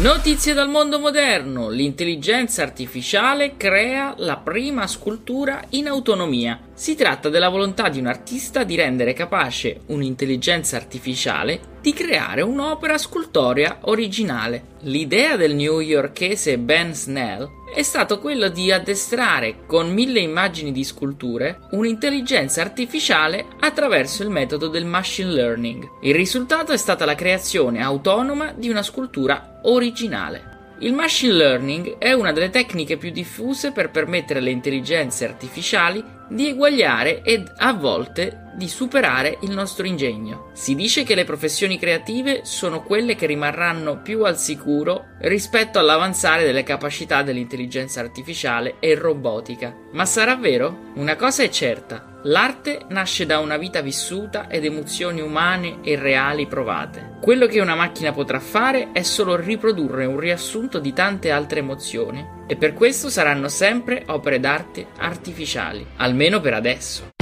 Notizie dal mondo moderno. L'intelligenza artificiale crea la prima scultura in autonomia. Si tratta della volontà di un artista di rendere capace un'intelligenza artificiale di creare un'opera scultorea originale. L'idea del newyorkese Ben Snell è stato quello di addestrare con mille immagini di sculture un'intelligenza artificiale attraverso il metodo del machine learning. Il risultato è stata la creazione autonoma di una scultura originale. Il machine learning è una delle tecniche più diffuse per permettere alle intelligenze artificiali di eguagliare ed a volte di superare il nostro ingegno. Si dice che le professioni creative sono quelle che rimarranno più al sicuro rispetto all'avanzare delle capacità dell'intelligenza artificiale e robotica. Ma sarà vero? Una cosa è certa, L'arte nasce da una vita vissuta ed emozioni umane e reali provate. Quello che una macchina potrà fare è solo riprodurre un riassunto di tante altre emozioni e per questo saranno sempre opere d'arte artificiali, almeno per adesso.